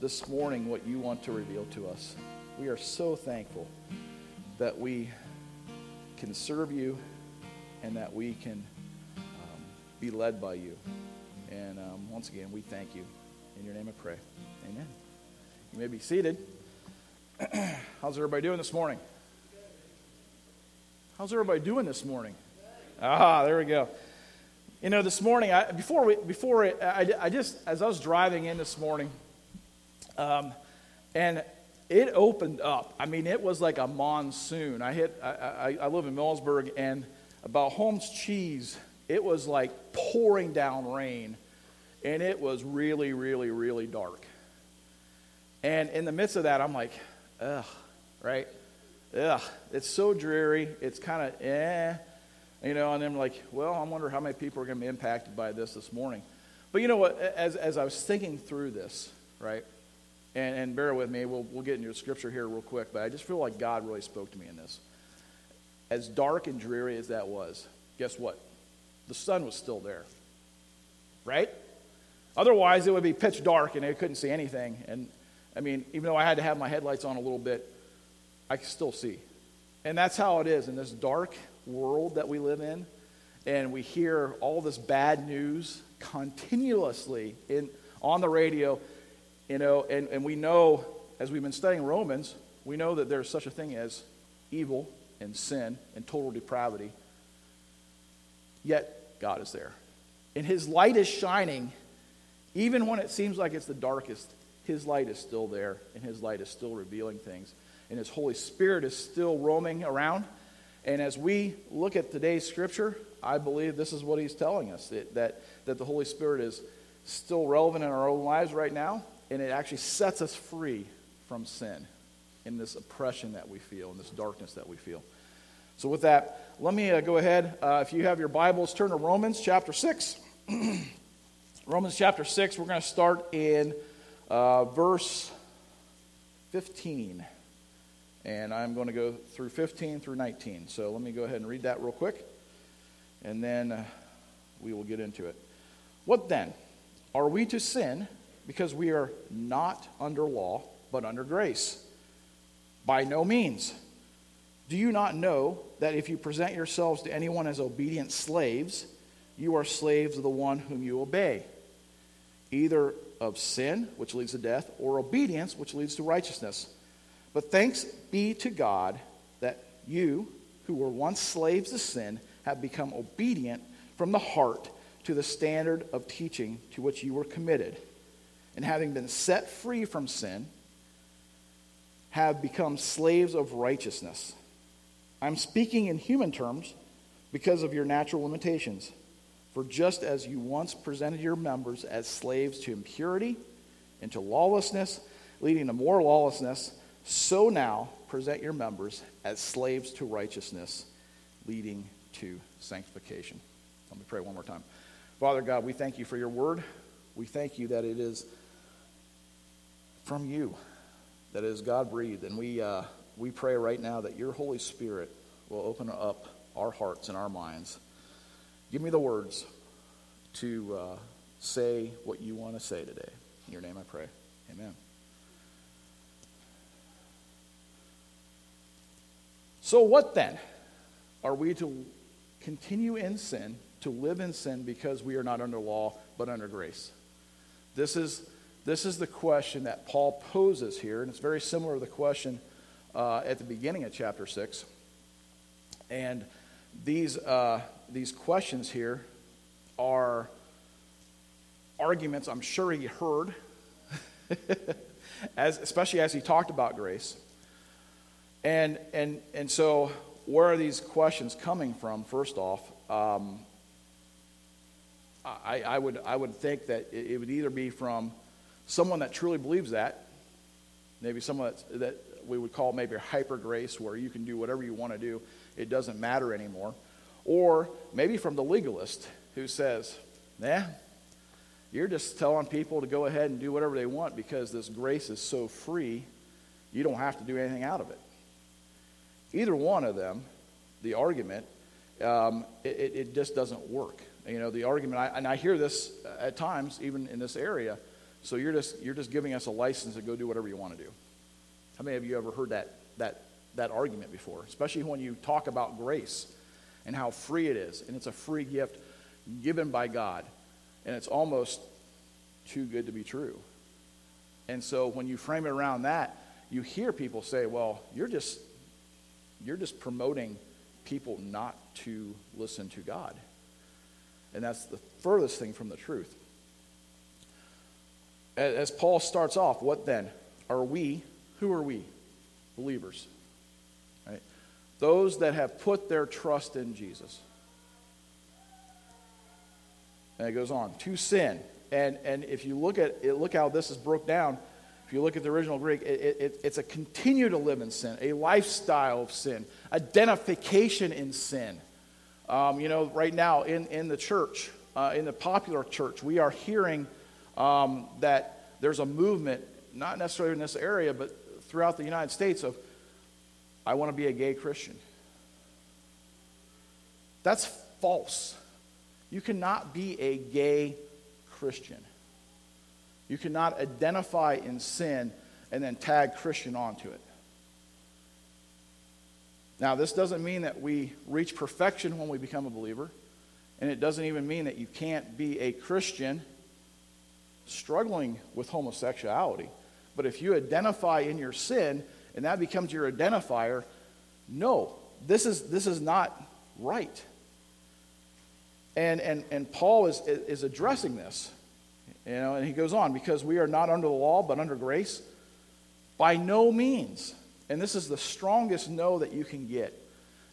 this morning what you want to reveal to us. We are so thankful that we can serve you and that we can um, be led by you. And um, once again, we thank you. In your name I pray. Amen. You may be seated. How's everybody doing this morning? How's everybody doing this morning? Ah, there we go. You know, this morning, I, before we, before it, I, I just as I was driving in this morning, um, and it opened up. I mean, it was like a monsoon. I hit. I, I, I live in Millersburg, and about Holmes Cheese, it was like pouring down rain, and it was really, really, really dark. And in the midst of that, I'm like, ugh, right? Ugh, it's so dreary. It's kind of eh, you know. And I'm like, well, I wonder how many people are going to be impacted by this this morning. But you know what? As as I was thinking through this, right? And, and bear with me, we'll, we'll get into scripture here real quick, but I just feel like God really spoke to me in this. As dark and dreary as that was, guess what? The sun was still there. Right? Otherwise, it would be pitch dark and I couldn't see anything. And I mean, even though I had to have my headlights on a little bit, I could still see. And that's how it is in this dark world that we live in. And we hear all this bad news continuously in, on the radio you know, and, and we know, as we've been studying Romans, we know that there's such a thing as evil and sin and total depravity. Yet, God is there. And His light is shining, even when it seems like it's the darkest. His light is still there, and His light is still revealing things. And His Holy Spirit is still roaming around. And as we look at today's scripture, I believe this is what He's telling us that, that, that the Holy Spirit is still relevant in our own lives right now and it actually sets us free from sin in this oppression that we feel, in this darkness that we feel. So, with that, let me uh, go ahead. Uh, if you have your Bibles, turn to Romans chapter 6. Romans chapter 6, we're going to start in uh, verse 15. And I'm going to go through 15 through 19. So, let me go ahead and read that real quick, and then uh, we will get into it. What then? Are we to sin because we are not under law, but under grace. By no means. Do you not know that if you present yourselves to anyone as obedient slaves, you are slaves of the one whom you obey, either of sin, which leads to death, or obedience, which leads to righteousness? But thanks be to God that you, who were once slaves to sin, have become obedient from the heart to the standard of teaching to which you were committed and having been set free from sin, have become slaves of righteousness. I'm speaking in human terms because of your natural limitations. For just as you once presented your members as slaves to impurity and to lawlessness, leading to more lawlessness, so now present your members as slaves to righteousness, leading to sanctification. Let me pray one more time. Father God, we thank you for your word. We thank you that it is from you that is God breathed. And we, uh, we pray right now that your Holy Spirit will open up our hearts and our minds. Give me the words to uh, say what you want to say today. In your name I pray. Amen. So, what then? Are we to continue in sin, to live in sin because we are not under law, but under grace? This is this is the question that Paul poses here, and it's very similar to the question uh, at the beginning of chapter 6. And these, uh, these questions here are arguments I'm sure he heard, as, especially as he talked about grace. And, and, and so, where are these questions coming from, first off? Um, I, I, would, I would think that it, it would either be from someone that truly believes that, maybe someone that we would call maybe a hyper grace, where you can do whatever you want to do, it doesn't matter anymore. Or maybe from the legalist who says, nah, you're just telling people to go ahead and do whatever they want because this grace is so free, you don't have to do anything out of it. Either one of them, the argument, um, it, it, just doesn't work. You know, the argument, I, and I hear this at times, even in this area So you're just, you're just giving us a license to go do whatever you want to do. How many of you ever heard that, that, that argument before? Especially when you talk about grace and how free it is. And it's a free gift given by God. And it's almost too good to be true. And so when you frame it around that, you hear people say, well, you're just, you're just promoting people not to listen to God. And that's the furthest thing from the truth. As Paul starts off, what then? Are we, who are we? Believers. Right? Those that have put their trust in Jesus. And it goes on, to sin. And, and if you look at it, look how this is broke down. If you look at the original Greek, it, it, it's a continue to live in sin, a lifestyle of sin, identification in sin. Um, you know, right now in, in the church, uh, in the popular church, we are hearing um, that there's a movement, not necessarily in this area, but throughout the United States, of I want to be a gay Christian. That's false. You cannot be a gay Christian. You cannot identify in sin and then tag Christian onto it. Now, this doesn't mean that we reach perfection when we become a believer, and it doesn't even mean that you can't be a Christian struggling with homosexuality. But if you identify in your sin and that becomes your identifier, no, this is, this is not right. And, and, and Paul is, is addressing this. You know, and he goes on, because we are not under the law, but under grace. By no means. And this is the strongest no that you can get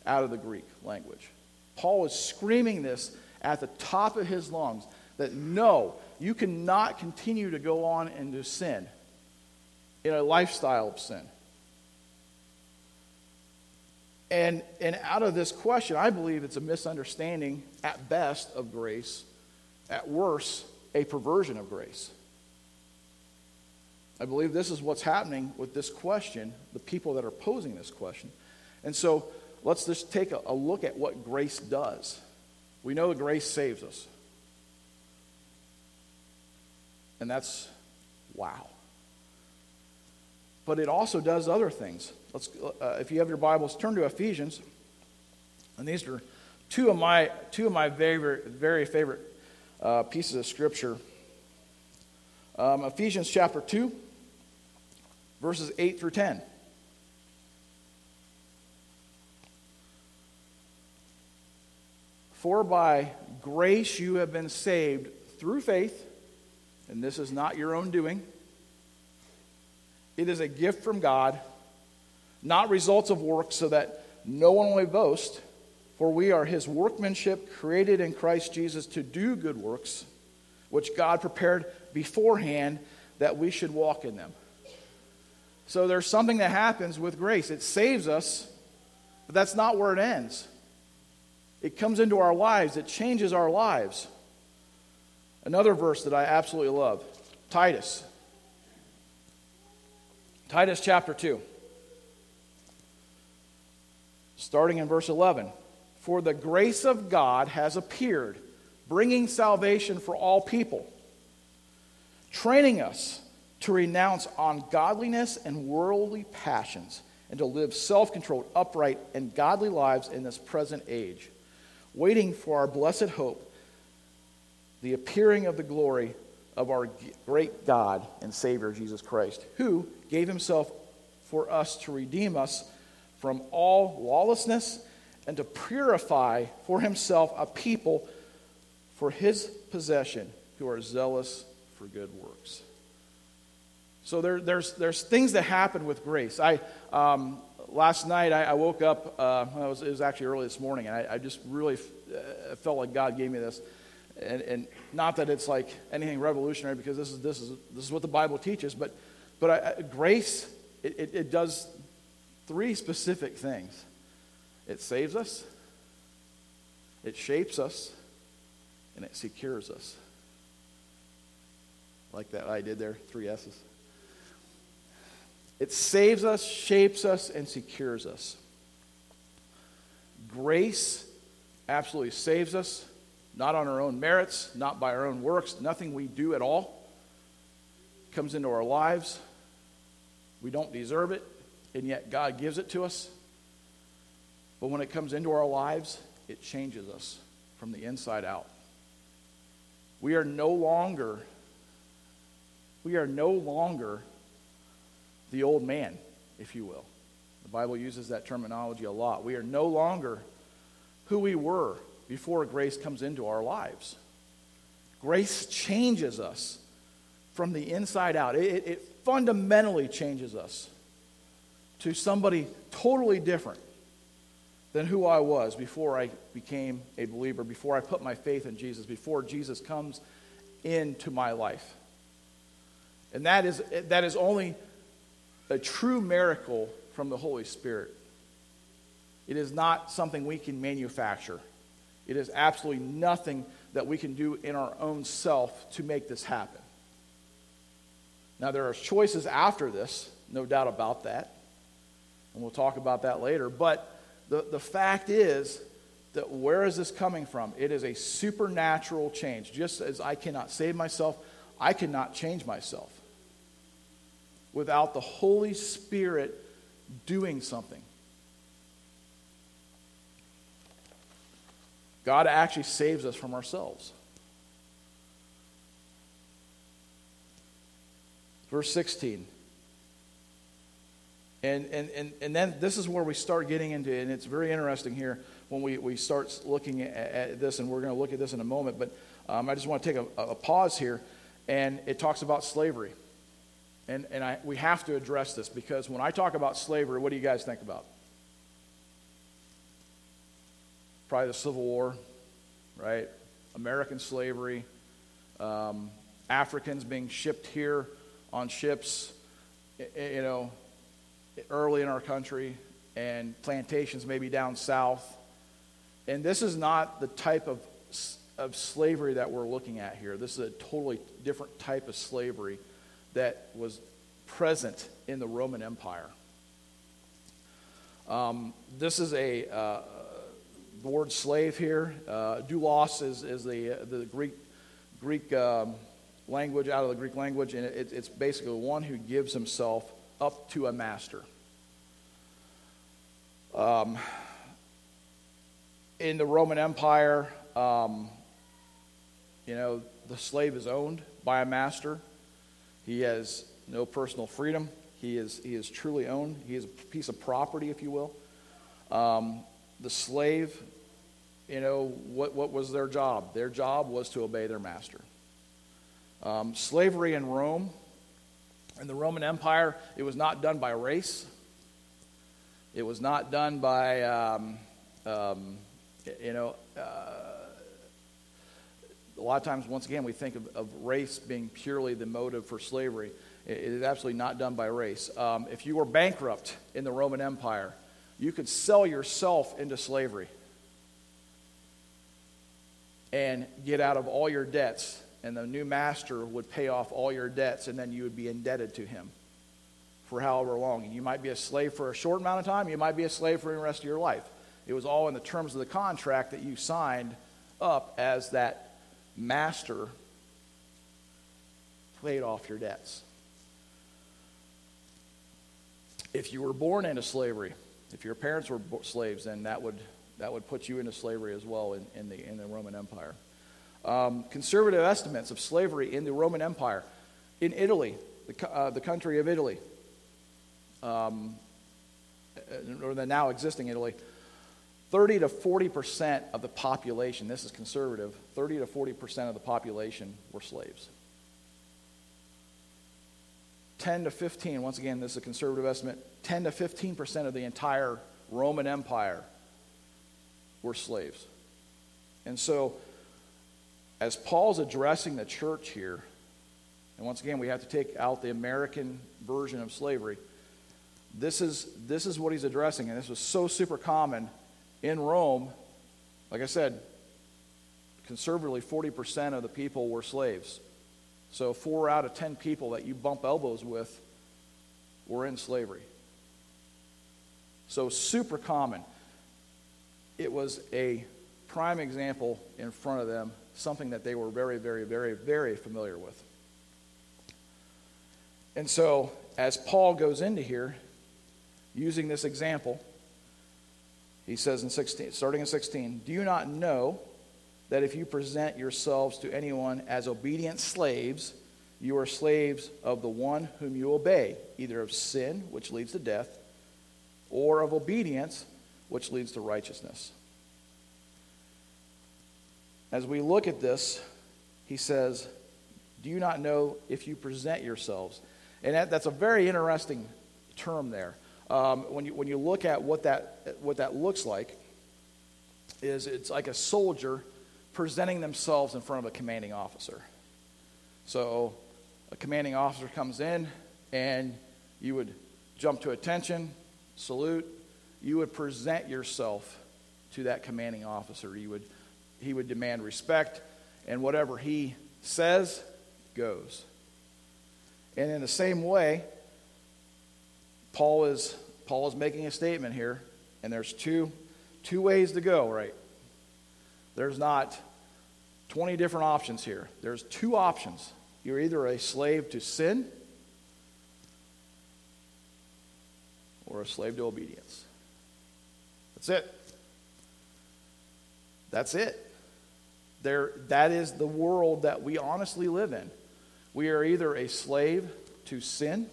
out of the Greek language. Paul is screaming this at the top of his lungs that no, you cannot continue to go on into sin, in a lifestyle of sin. And, and out of this question, I believe it's a misunderstanding at best of grace, at worst, a perversion of grace. I believe this is what's happening with this question, the people that are posing this question. And so let's just take a, a look at what grace does. We know that grace saves us. And that's wow. But it also does other things. Let's, uh, if you have your Bibles, turn to Ephesians. And these are two of my, two of my very, very favorite uh, pieces of Scripture. Um, Ephesians chapter 2, verses 8 through 10. For by grace you have been saved through faith, and this is not your own doing. It is a gift from God not results of works, so that no one may boast. For we are his workmanship, created in Christ Jesus to do good works, which God prepared beforehand that we should walk in them. So there's something that happens with grace. It saves us, but that's not where it ends. It comes into our lives, it changes our lives. Another verse that I absolutely love Titus. Titus chapter 2 starting in verse 11. For the grace of God has appeared, bringing salvation for all people, training us to renounce ungodliness and worldly passions, and to live self controlled, upright, and godly lives in this present age, waiting for our blessed hope, the appearing of the glory of our great God and Savior Jesus Christ, who gave himself for us to redeem us from all lawlessness and to purify for himself a people for his possession who are zealous for good works. So there, there's, there's things that happen with grace. I, um, last night I, I woke up, uh, it, was, it, was, actually early this morning, and I, I just really f- uh, felt like God gave me this. And, and, not that it's like anything revolutionary because this is, this is, this is what the Bible teaches, but, but I, grace, it, it, it does three specific things it saves us, it shapes us, and it secures us. Like that I did there, three S's. It saves us, shapes us, and secures us. Grace absolutely saves us, not on our own merits, not by our own works, nothing we do at all. comes into our lives. We don't deserve it, and yet God gives it to us. But when it comes into our lives, it changes us from the inside out. We are no longer we are no longer the old man, if you will. The Bible uses that terminology a lot. We are no longer who we were before grace comes into our lives. Grace changes us from the inside out. It, it, fundamentally changes us to somebody totally different than who I was before I became a believer, before I put my faith in Jesus, before Jesus comes into my life. And that is, that is only a true miracle from the Holy Spirit. It is not something we can manufacture. It is absolutely nothing that we can do in our own self to make this happen. Now, there are choices after this, no doubt about that. And we'll talk about that later. But the, the fact is that where is this coming from? It is a supernatural change. Just as I cannot save myself, I cannot change myself without the Holy Spirit doing something. God actually saves us from ourselves. Verse 16. And, and, and, and then this is where we start getting into, and it's very interesting here when we, we start looking at, at this, and we're going to look at this in a moment, but um, I just want to take a, a pause here, and it talks about slavery. And, and I, we have to address this because when I talk about slavery, what do you guys think about? Probably the Civil War, right? American slavery, um, Africans being shipped here on ships, you know, early in our country, and plantations maybe down south. And this is not the type of, of slavery that we're looking at here. This is a totally different type of slavery that was present in the Roman Empire. Um, this is a uh, the word slave here. Uh, doulos is, is the, uh, the Greek, Greek um, language, out of the Greek language, and it, it's basically one who gives himself up to a master. Um, in the Roman Empire, um, you know, the slave is owned by a master. He has no personal freedom. He is, he is truly owned. He is a piece of property, if you will. Um, the slave, you know, what, what was their job? Their job was to obey their master. Um, slavery in Rome, in the Roman Empire, it was not done by race. It was not done by, um, um, you know, uh, a lot of times, once again, we think of, of race being purely the motive for slavery. It, it is absolutely not done by race. Um, if you were bankrupt in the Roman Empire, you could sell yourself into slavery and get out of all your debts, and the new master would pay off all your debts, and then you would be indebted to him for however long. And you might be a slave for a short amount of time, you might be a slave for the rest of your life. It was all in the terms of the contract that you signed up as that master paid off your debts. If you were born into slavery, if your parents were slaves, then that would, that would put you into slavery as well in, in, the, in the Roman Empire. Um, conservative estimates of slavery in the Roman Empire. In Italy, the, uh, the country of Italy, um, or the now existing Italy, 30 to 40% of the population, this is conservative, 30 to 40% of the population were slaves. 10 to 15, once again, this is a conservative estimate, 10 to 15% of the entire Roman Empire were slaves. And so, as Paul's addressing the church here, and once again, we have to take out the American version of slavery. This is, this is what he's addressing, and this was so super common in Rome, like I said, conservatively 40% of the people were slaves. So four out of 10 people that you bump elbows with were in slavery. So super common. It was a prime example in front of them, something that they were very, very, very, very familiar with. And so, as Paul goes into here, using this example, he says in 16, starting in 16, Do you not know that if you present yourselves to anyone as obedient slaves, you are slaves of the one whom you obey, either of sin, which leads to death, or of obedience, which leads to righteousness? As we look at this, he says, Do you not know if you present yourselves? And that, that's a very interesting term there. Um, when, you, when you look at what that, what that looks like, is it's like a soldier presenting themselves in front of a commanding officer. So a commanding officer comes in, and you would jump to attention, salute. You would present yourself to that commanding officer. You would, he would demand respect, and whatever he says goes. And in the same way, Paul is, Paul is making a statement here, and there's two, two ways to go, right? There's not 20 different options here. There's two options. You're either a slave to sin or a slave to obedience. That's it. That's it. There, that is the world that we honestly live in. We are either a slave to sin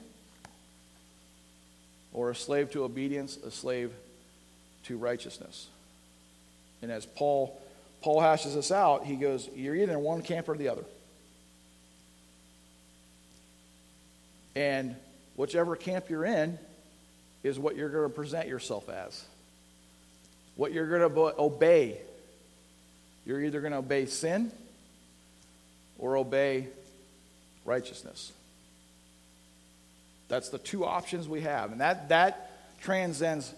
or a slave to obedience, a slave to righteousness. And as Paul Paul hashes this out, he goes, You're either in one camp or the other. And whichever camp you're in is what you're going to present yourself as. What you're going to obey. You're either going to obey sin or obey righteousness. That's the two options we have. And that, that transcends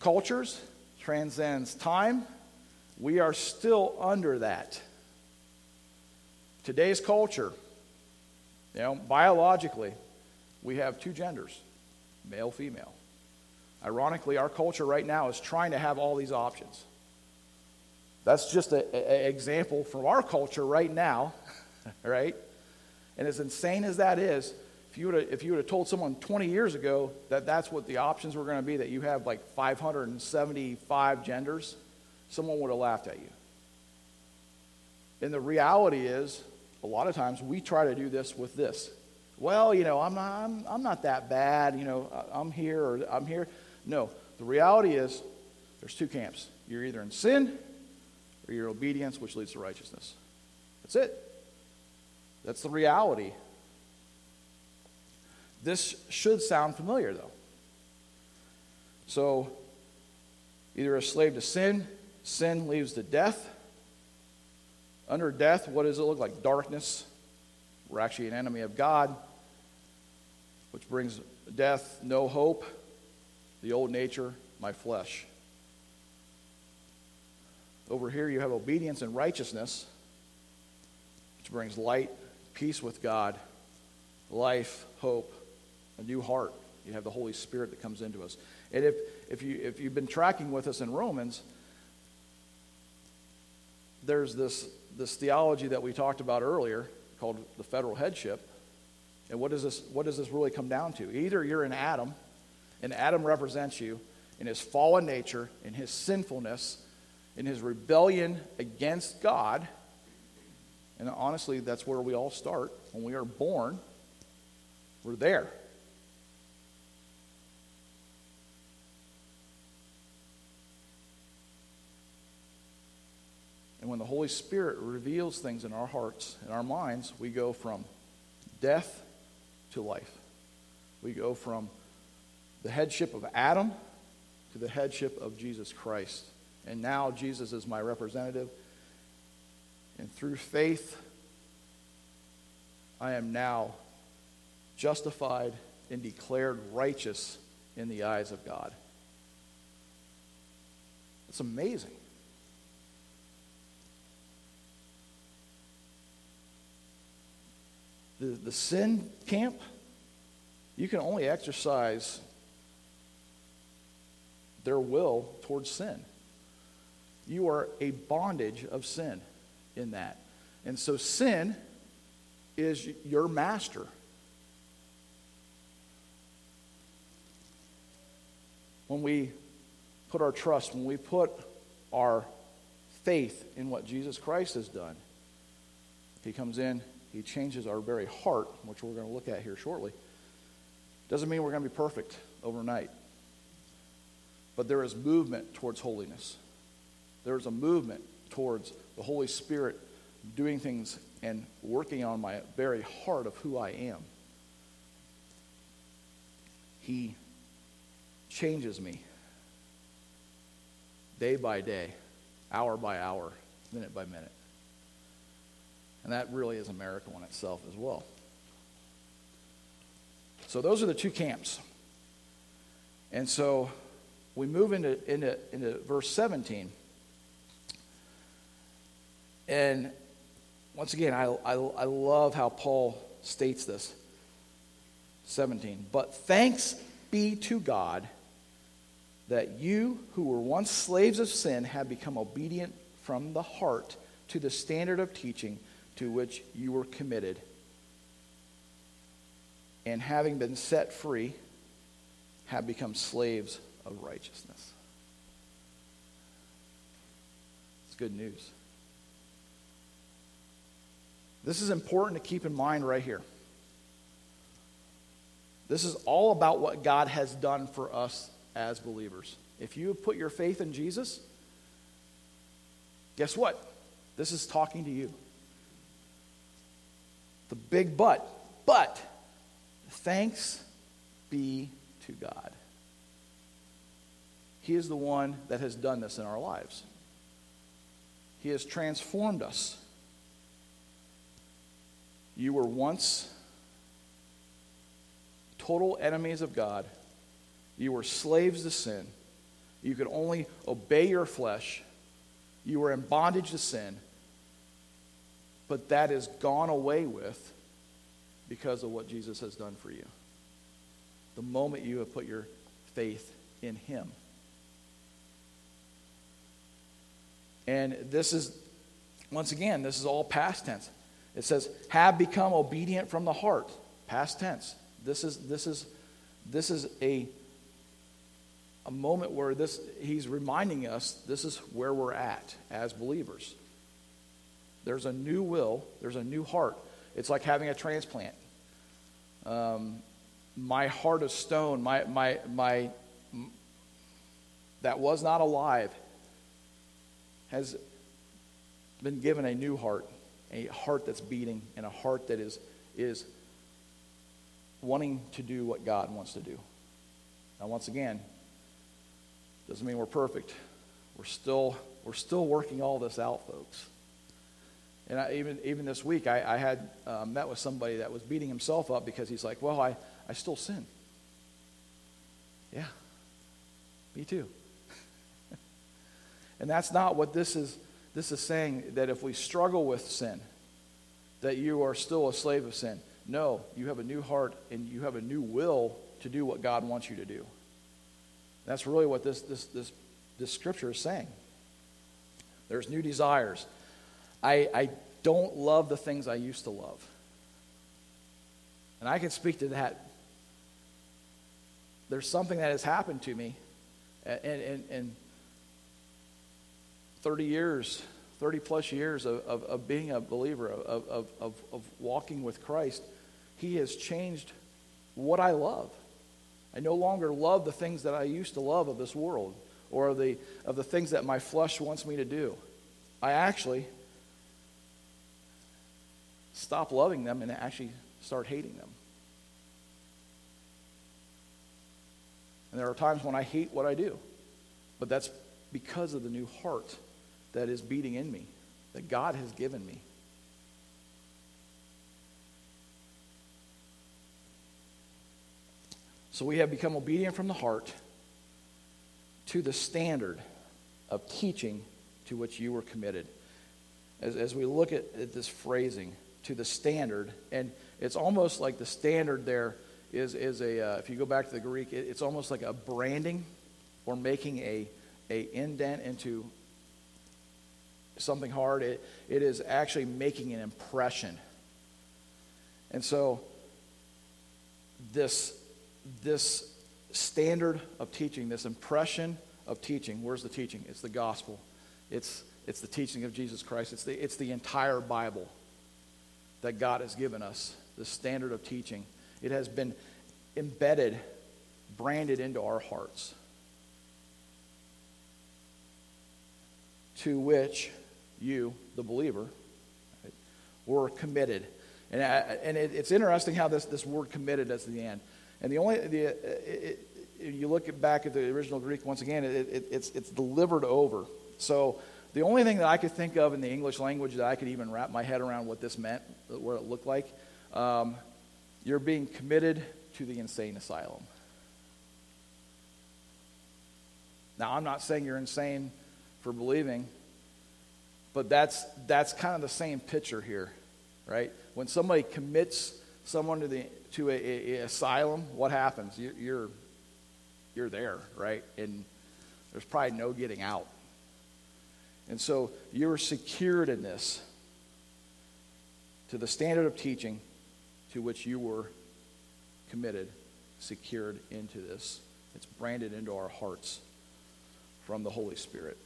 cultures, transcends time, we are still under that. Today's culture, you know, biologically, we have two genders male, female. Ironically, our culture right now is trying to have all these options. That's just an example from our culture right now, right? And as insane as that is, if you would have, if you would have told someone 20 years ago that that's what the options were going to be, that you have like 575 genders, someone would have laughed at you. And the reality is, a lot of times we try to do this with this. Well, you know, I'm not, I'm, I'm not that bad. You know, I'm here or I'm here. No, the reality is there's two camps. You're either in sin or you're obedience, which leads to righteousness. That's it. That's the reality. This should sound familiar, though. So, either a slave to sin Sin leads to death. Under death, what does it look like? Darkness. We're actually an enemy of God, which brings death, no hope, the old nature, my flesh. Over here, you have obedience and righteousness, which brings light, peace with God, life, hope, a new heart. You have the Holy Spirit that comes into us. And if, if, you, if you've been tracking with us in Romans, there's this, this theology that we talked about earlier called the federal headship. And what does, this, what does this really come down to? Either you're in Adam, and Adam represents you in his fallen nature, in his sinfulness, in his rebellion against God. And honestly, that's where we all start. When we are born, we're there. And when the Holy Spirit reveals things in our hearts and our minds, we go from death to life. We go from the headship of Adam to the headship of Jesus Christ. And now Jesus is my representative. And through faith, I am now justified and declared righteous in the eyes of God. It's amazing. the, the sin camp, you can only exercise their will towards sin. You are a bondage of sin in that. And so sin is your master. When we put our trust, when we put our faith in what Jesus Christ has done, He comes in, He changes our very heart, which we're going to look at here shortly. Doesn't mean we're going to be perfect overnight but there is movement towards holiness. There is a movement towards the Holy Spirit doing things and working on my very heart of who I am. He changes me day by day, hour by hour, minute by minute. And that really is a miracle in itself as well. So those are the two camps. And so we move into, into, into verse 17. And once again, I, I, I love how Paul states this. 17. But thanks be to God that you who were once slaves of sin have become obedient from the heart to the standard of teaching to which you were committed. And having been set free, have become slaves of righteousness. It's good news. This is important to keep in mind right here. This is all about what God has done for us as believers. If you put your faith in Jesus, guess what? This is talking to you. The big but. But thanks be to God. He is the one that has done this in our lives. He has transformed us. You were once total enemies of God. You were slaves to sin. You could only obey your flesh. You were in bondage to sin. But that is gone away with because of what Jesus has done for you. The moment you have put your faith in Him. And this is, once again, this is all past tense. It says, have become obedient from the heart. Past tense. This is, this is, this is a, a moment where this, he's reminding us this is where we're at as believers. There's a new will, there's a new heart. It's like having a transplant. Um, my heart of stone, my, my, my, that was not alive, has been given a new heart, a heart that's beating, and a heart that is, is wanting to do what God wants to do. Now, once again, doesn't mean we're perfect. We're still, we're still working all this out, folks. And I, even, even this week, I, I had uh, met with somebody that was beating himself up because he's like, Well, I, I still sin. Yeah, me too. And that's not what this is. This is saying that if we struggle with sin, that you are still a slave of sin. No, you have a new heart and you have a new will to do what God wants you to do. That's really what this, this, this, this scripture is saying. There's new desires. I, I don't love the things I used to love. And I can speak to that. There's something that has happened to me in, in 30 years 30 plus years of, of, of being a believer, of, of, of, of walking with Christ, He has changed what I love. I no longer love the things that I used to love of this world or the, of the things that my flesh wants me to do. I actually stop loving them and actually start hating them. And there are times when I hate what I do, but that's because of the new heart that is beating in me, that God has given me. So we have become obedient from the heart to the standard of teaching to which you were committed. As, as we look at, at this phrasing, to the standard, and it's almost like the standard there is, is a, uh, if you go back to the Greek, it, it's almost like a branding or making a, a indent into something hard, it, it is actually making an impression. And so, this, this standard of teaching, this impression of teaching. Where's the teaching? It's the gospel. It's, it's the teaching of Jesus Christ. It's the, it's the entire Bible that God has given us, the standard of teaching. It has been embedded, branded into our hearts, to which you, the believer, right, were committed. And, I, and it, it's interesting how this, this word committed is the end. And the only, the, it, it, you look back at the original Greek, once again, it, it's, it's delivered over. So the only thing that I could think of in the English language that I could even wrap my head around what this meant, what it looked like, um, you're being committed to the insane asylum. Now, I'm not saying you're insane for believing, but that's, that's kind of the same picture here, right? When somebody commits someone to, the, to a, a, a asylum, what happens? You, you're, you're there, right? And there's probably no getting out. And so you're secured in this to the standard of teaching to which you were committed, secured into this. It's branded into our hearts from the Holy Spirit.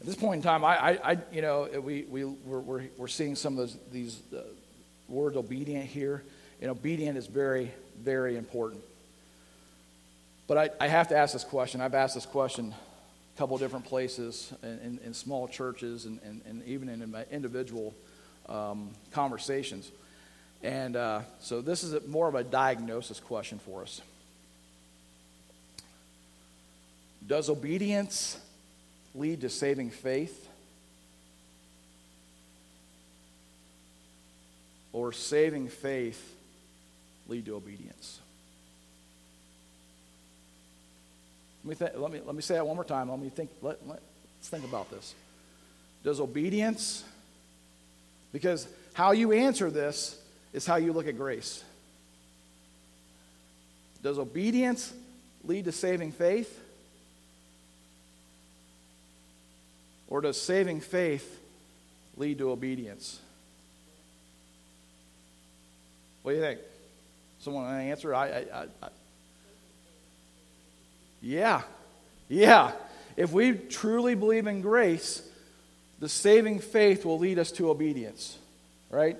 At this point in time, I, I, you know, we, we, we're, we're, we're seeing some of those, these uh, words obedient here. And obedient is very, very important. But I, I have to ask this question. I've asked this question a couple different places in, in, in small churches and, and, and, even in my individual um, conversations. And uh, so this is a, more of a diagnosis question for us. Does obedience lead to saving faith? Or saving faith lead to obedience? Let me, th- let me, let me say that one more time. Let me think, let, let, let's think about this. Does obedience, because how you answer this is how you look at grace. Does obedience lead to saving faith? Or does saving faith lead to obedience? What do you think? Someone want to answer? I, I, I, yeah, yeah. If we truly believe in grace, the saving faith will lead us to obedience, right?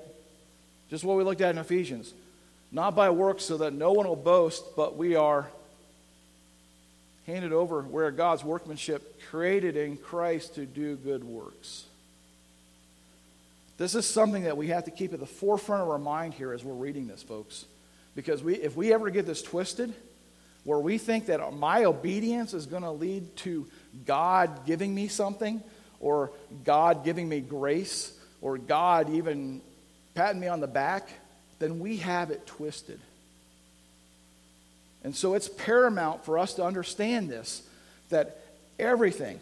Just what we looked at in Ephesians. Not by works so that no one will boast, but we are handed over where God's workmanship created in Christ to do good works. This is something that we have to keep at the forefront of our mind here as we're reading this, folks. Because we, if we ever get this twisted, where we think that my obedience is going to lead to God giving me something, or God giving me grace, or God even patting me on the back, then we have it twisted. And so it's paramount for us to understand this that everything,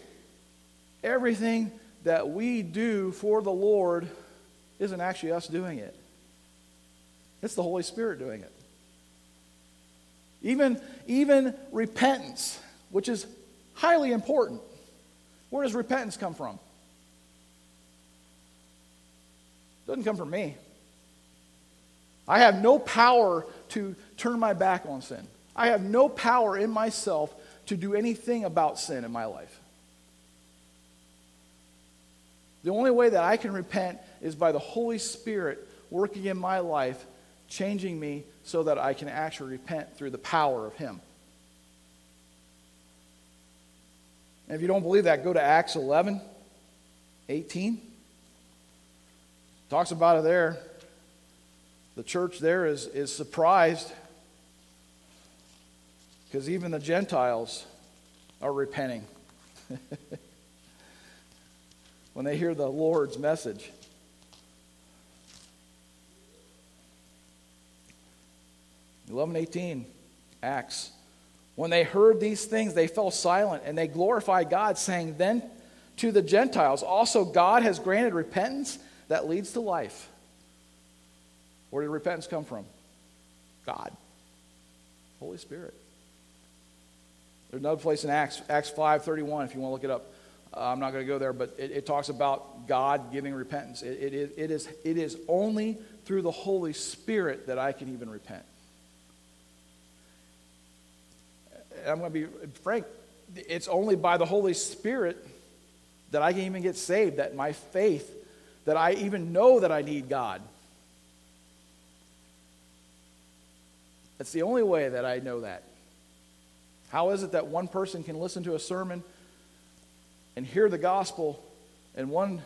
everything that we do for the Lord isn't actually us doing it, it's the Holy Spirit doing it. Even, even repentance, which is highly important. Where does repentance come from? It doesn't come from me. I have no power to turn my back on sin. I have no power in myself to do anything about sin in my life. The only way that I can repent is by the Holy Spirit working in my life, changing me so that I can actually repent through the power of Him. And if you don't believe that, go to Acts 11, 18. Talks about it there. The church there is, is surprised because even the Gentiles are repenting when they hear the Lord's message. Eleven eighteen, Acts. When they heard these things, they fell silent and they glorified God, saying, Then to the Gentiles also God has granted repentance that leads to life. Where did repentance come from? God, Holy Spirit. There's another place in Acts, Acts 5.31, if you want to look it up. Uh, I'm not going to go there, but it, it, talks about God giving repentance. It, it, it, is, it is only through the Holy Spirit that I can even repent. I'm going to be frank, it's only by the Holy Spirit that I can even get saved, that my faith, that I even know that I need God. That's the only way that I know that. How is it that one person can listen to a sermon and hear the gospel and one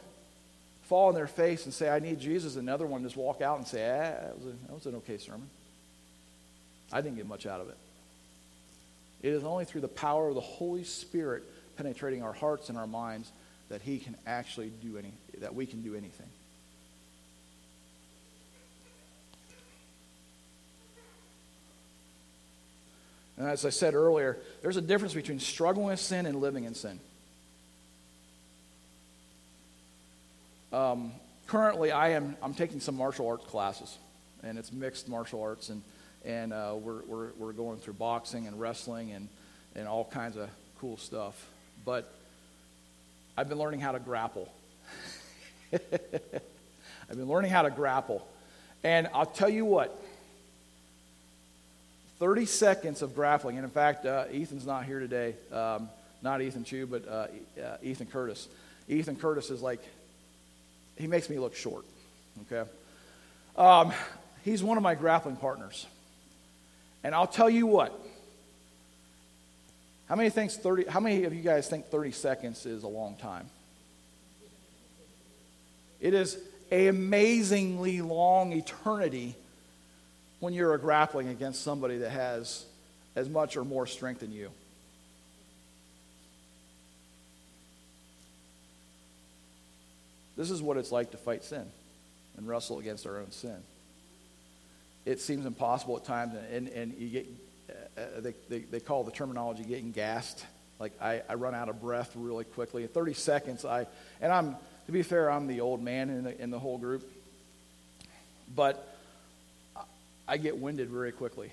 fall on their face and say, I need Jesus, and another one just walk out and say, ah, that was, a, that was an okay sermon? I didn't get much out of it. It is only through the power of the Holy Spirit penetrating our hearts and our minds that He can actually do any, that we can do anything. And as I said earlier, there's a difference between struggling with sin and living in sin. Um, currently, I am I'm taking some martial arts classes, and it's mixed martial arts, and and uh, we're, we're we're going through boxing and wrestling and and all kinds of cool stuff. But I've been learning how to grapple. I've been learning how to grapple, and I'll tell you what. 30 seconds of grappling. And in fact, uh, Ethan's not here today. Um, not Ethan Chu, but uh, uh, Ethan Curtis. Ethan Curtis is like, he makes me look short. Okay? Um, he's one of my grappling partners. And I'll tell you what. How many, thinks 30, how many of you guys think 30 seconds is a long time? It is an amazingly long eternity when you're grappling against somebody that has as much or more strength than you. This is what it's like to fight sin and wrestle against our own sin. It seems impossible at times, and, and you get, uh, uh they, they, they, call the terminology getting gassed. Like I, I run out of breath really quickly. In 30 seconds, I, and I'm, to be fair, I'm the old man in the, in the whole group. But I get winded very quickly.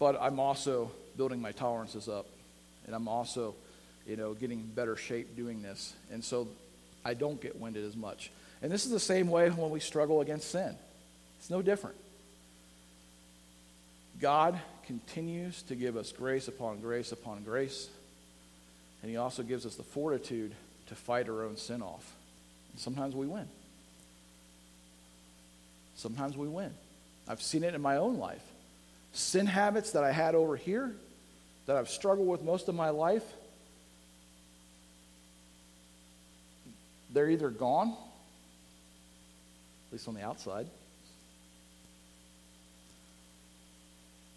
But I'm also building my tolerances up. And I'm also, you know, getting better shape doing this. And so I don't get winded as much. And this is the same way when we struggle against sin. It's no different. God continues to give us grace upon grace upon grace. And He also gives us the fortitude to fight our own sin off. And sometimes we win. Sometimes we win. I've seen it in my own life. Sin habits that I had over here, that I've struggled with most of my life, they're either gone, at least on the outside,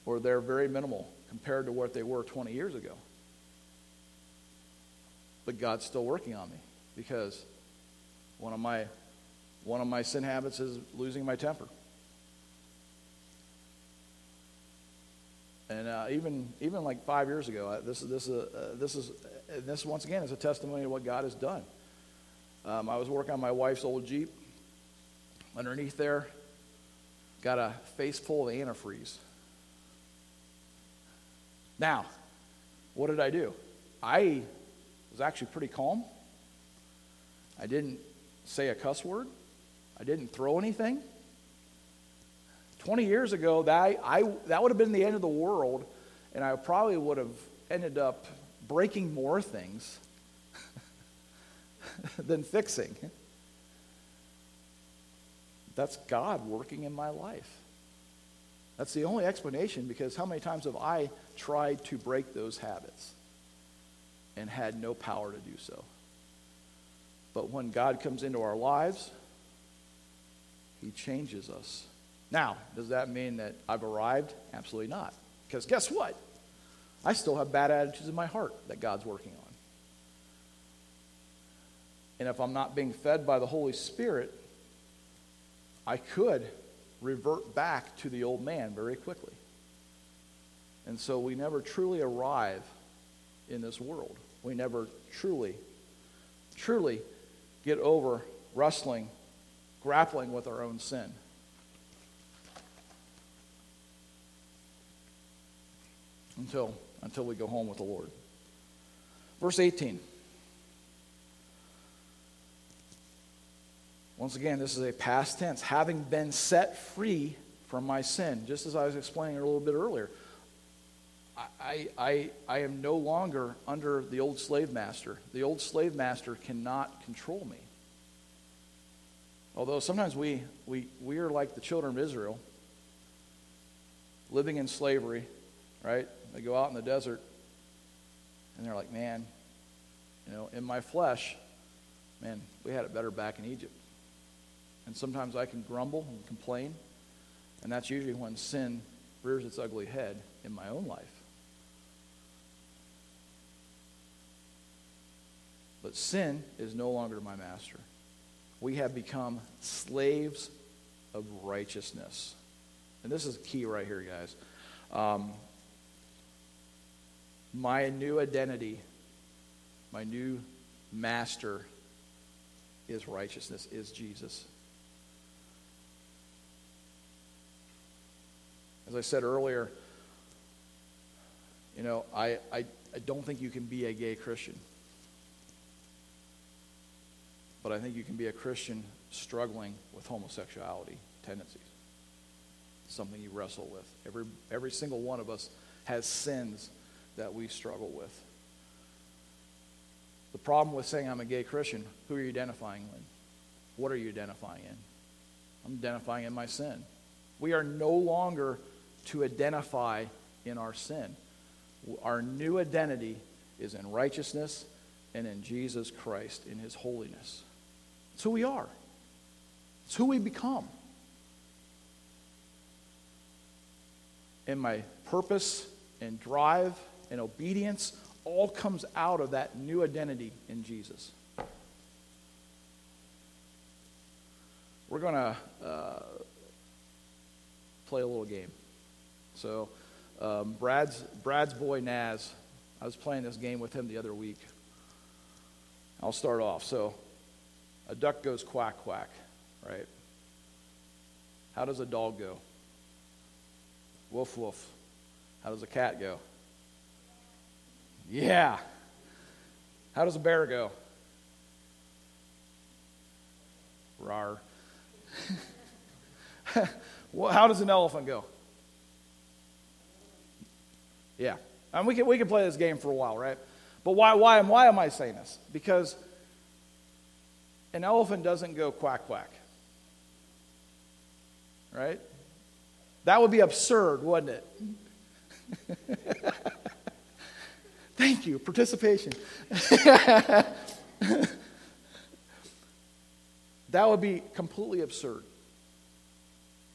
or they're very minimal compared to what they were 20 years ago. But God's still working on me because one of my one of my sin habits is losing my temper. And uh, even even like five years ago, this is this is uh, this is this once again is a testimony of what God has done. Um, I was working on my wife's old Jeep. Underneath there, got a face full of antifreeze. Now, what did I do? I was actually pretty calm. I didn't say a cuss word. I didn't throw anything. 20 years ago, that, I, that would have been the end of the world, and I probably would have ended up breaking more things than fixing. That's God working in my life. That's the only explanation because how many times have I tried to break those habits and had no power to do so? But when God comes into our lives, he changes us. Now, does that mean that I've arrived? Absolutely not. Because guess what? I still have bad attitudes in my heart that God's working on. And if I'm not being fed by the Holy Spirit, I could revert back to the old man very quickly. And so we never truly arrive in this world. We never truly, truly get over wrestling grappling with our own sin. Until until we go home with the Lord. Verse 18. Once again, this is a past tense. Having been set free from my sin, just as I was explaining a little bit earlier. I, I, I am no longer under the old slave master. The old slave master cannot control me. Although sometimes we, we, we are like the children of Israel, living in slavery, right? They go out in the desert and they're like, man, you know, in my flesh, man, we had it better back in Egypt. And sometimes I can grumble and complain, and that's usually when sin rears its ugly head in my own life. But sin is no longer my master. We have become slaves of righteousness. And this is key right here, guys. Um, my new identity, my new master is righteousness, is Jesus. As I said earlier, you know, I, I, I don't think you can be a gay Christian. But I think you can be a Christian struggling with homosexuality tendencies. Something you wrestle with. Every, every single one of us has sins that we struggle with. The problem with saying I'm a gay Christian, who are you identifying with? What are you identifying in? I'm identifying in my sin. We are no longer to identify in our sin. Our new identity is in righteousness and in Jesus Christ, in his holiness. It's who we are, it's who we become. And my purpose and drive and obedience all comes out of that new identity in Jesus. We're going to uh, play a little game. So, um, Brad's, Brad's boy Naz, I was playing this game with him the other week. I'll start off. So, a duck goes quack, quack, right? How does a dog go? Woof, woof. How does a cat go? Yeah. How does a bear go? Rar. how does an elephant go? Yeah. And we can, we can play this game for a while, right? But why, why, why am I saying this? Because an elephant doesn't go quack quack. Right? That would be absurd, wouldn't it? Thank you, participation. that would be completely absurd.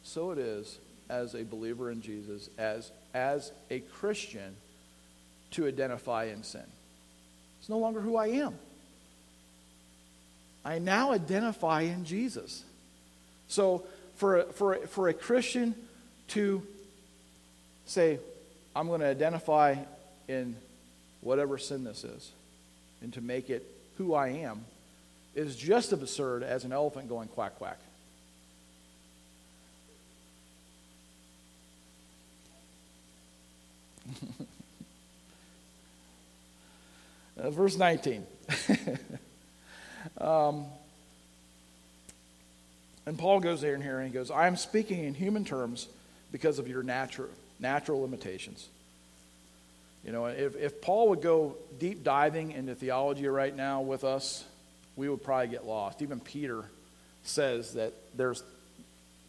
So it is as a believer in Jesus, as, as a Christian, to identify in sin. It's no longer who I am. I now identify in Jesus. So for a, for for a Christian to say, I'm going to identify in whatever sin this is, and to make it who I am, is just as absurd as an elephant going quack quack. uh, verse 19. Um, and Paul goes there in here and he goes, I am speaking in human terms because of your natural, natural limitations. You know, if, if Paul would go deep diving into theology right now with us, we would probably get lost. Even Peter says that there's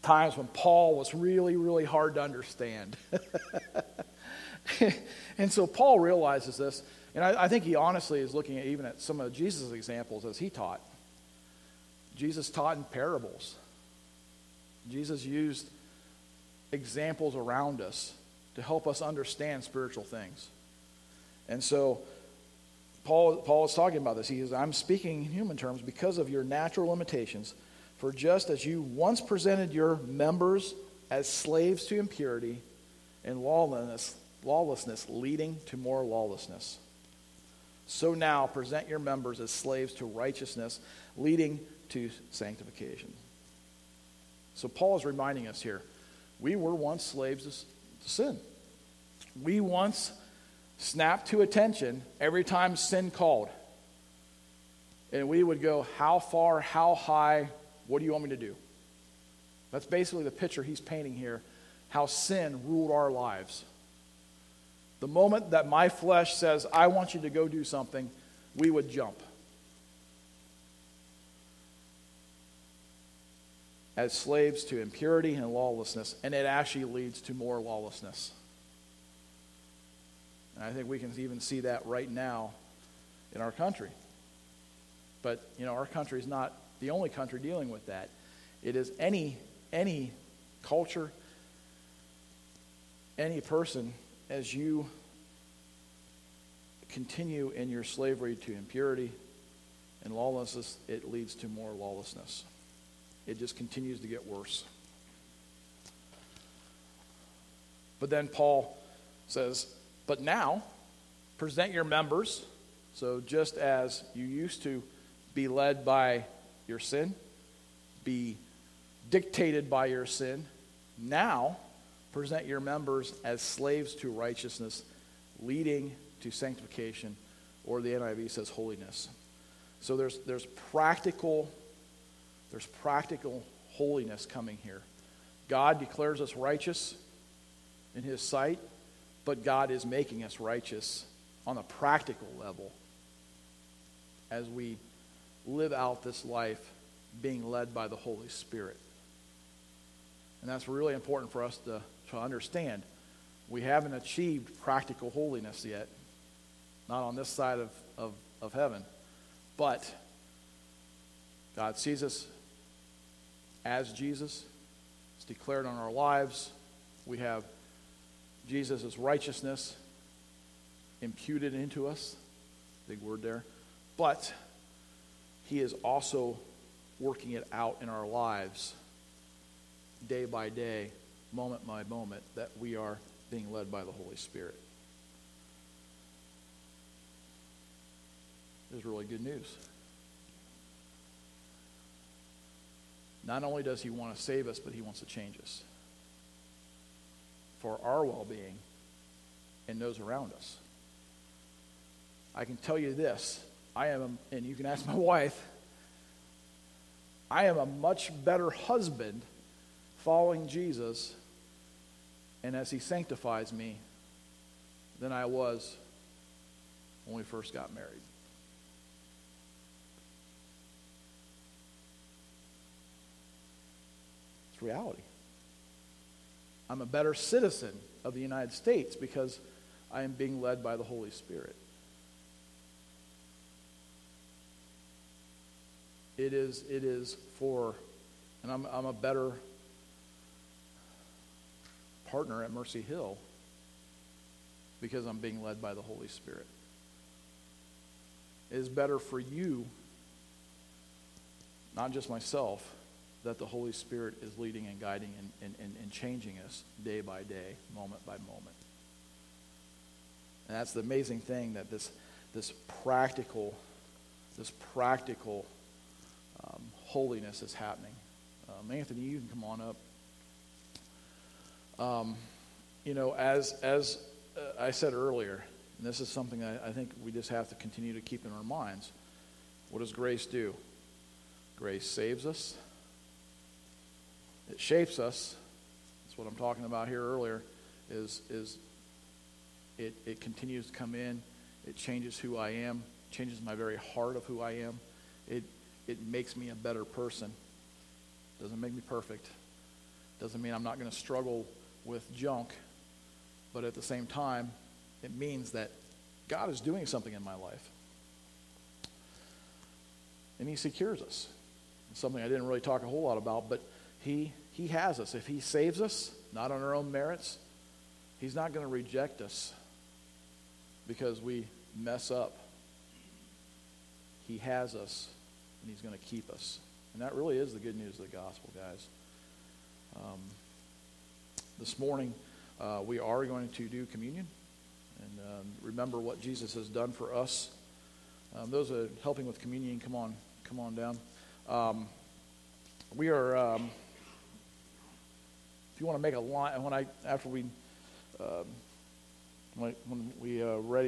times when Paul was really, really hard to understand. and so Paul realizes this. And I, I think he honestly is looking at even at some of Jesus' examples as he taught. Jesus taught in parables. Jesus used examples around us to help us understand spiritual things. And so Paul, Paul is talking about this. He says, I'm speaking in human terms because of your natural limitations. For just as you once presented your members as slaves to impurity and lawlessness, lawlessness leading to more lawlessness, so now present your members as slaves to righteousness, leading to sanctification. So Paul is reminding us here we were once slaves to sin. We once snapped to attention every time sin called. And we would go, How far? How high? What do you want me to do? That's basically the picture he's painting here how sin ruled our lives. The moment that my flesh says, I want you to go do something, we would jump. As slaves to impurity and lawlessness, and it actually leads to more lawlessness. And I think we can even see that right now in our country. But, you know, our country is not the only country dealing with that. It is any, any culture, any person, as you continue in your slavery to impurity and lawlessness, it leads to more lawlessness. It just continues to get worse. But then Paul says, but now, present your members. So just as you used to be led by your sin, be dictated by your sin, now present your members as slaves to righteousness, leading to sanctification, or the NIV says holiness. So there's, there's practical, there's practical holiness coming here. God declares us righteous in his sight but God is making us righteous on a practical level as we live out this life being led by the Holy Spirit. And that's really important for us to, to understand. We haven't achieved practical holiness yet, not on this side of, of, of heaven. But God sees us as Jesus. It's declared on our lives. We have Jesus' righteousness imputed into us. Big word there. But he is also working it out in our lives day by day, moment by moment, that we are being led by the Holy Spirit. This is really good news. Not only does he want to save us, but he wants to change us for our well being and those around us. I can tell you this I am, and you can ask my wife, I am a much better husband following Jesus and as he sanctifies me than I was when we first got married. It's reality. I'm a better citizen of the United States because I am being led by the Holy Spirit. It is, it is for, and I'm, I'm a better partner at Mercy Hill because I'm being led by the Holy Spirit. It is better for you, not just myself, that the Holy Spirit is leading and guiding and, and, and, changing us day by day, moment by moment. And that's the amazing thing that this, this practical, this practical um, holiness is happening. Um, Anthony, you can come on up. Um, you know, as, as uh, I said earlier, and this is something I, I think we just have to continue to keep in our minds. What does grace do? Grace saves us. It shapes us. That's what I'm talking about here earlier. Is is it, it continues to come in. It changes who I am, changes my very heart of who I am. It, it makes me a better person. Doesn't make me perfect. Doesn't mean I'm not going to struggle with junk. But at the same time, it means that God is doing something in my life. And He secures us. It's something I didn't really talk a whole lot about, but He, he has us. If He saves us, not on our own merits, He's not going to reject us because we mess up. He has us, and He's going to keep us. And that really is the good news of the gospel, guys. Um, this morning, uh, we are going to do communion and um, remember what Jesus has done for us. Um, those are helping with communion, come on, come on down. Um, we are. Um, if you want to make a line, when I after we um, when when we uh, ready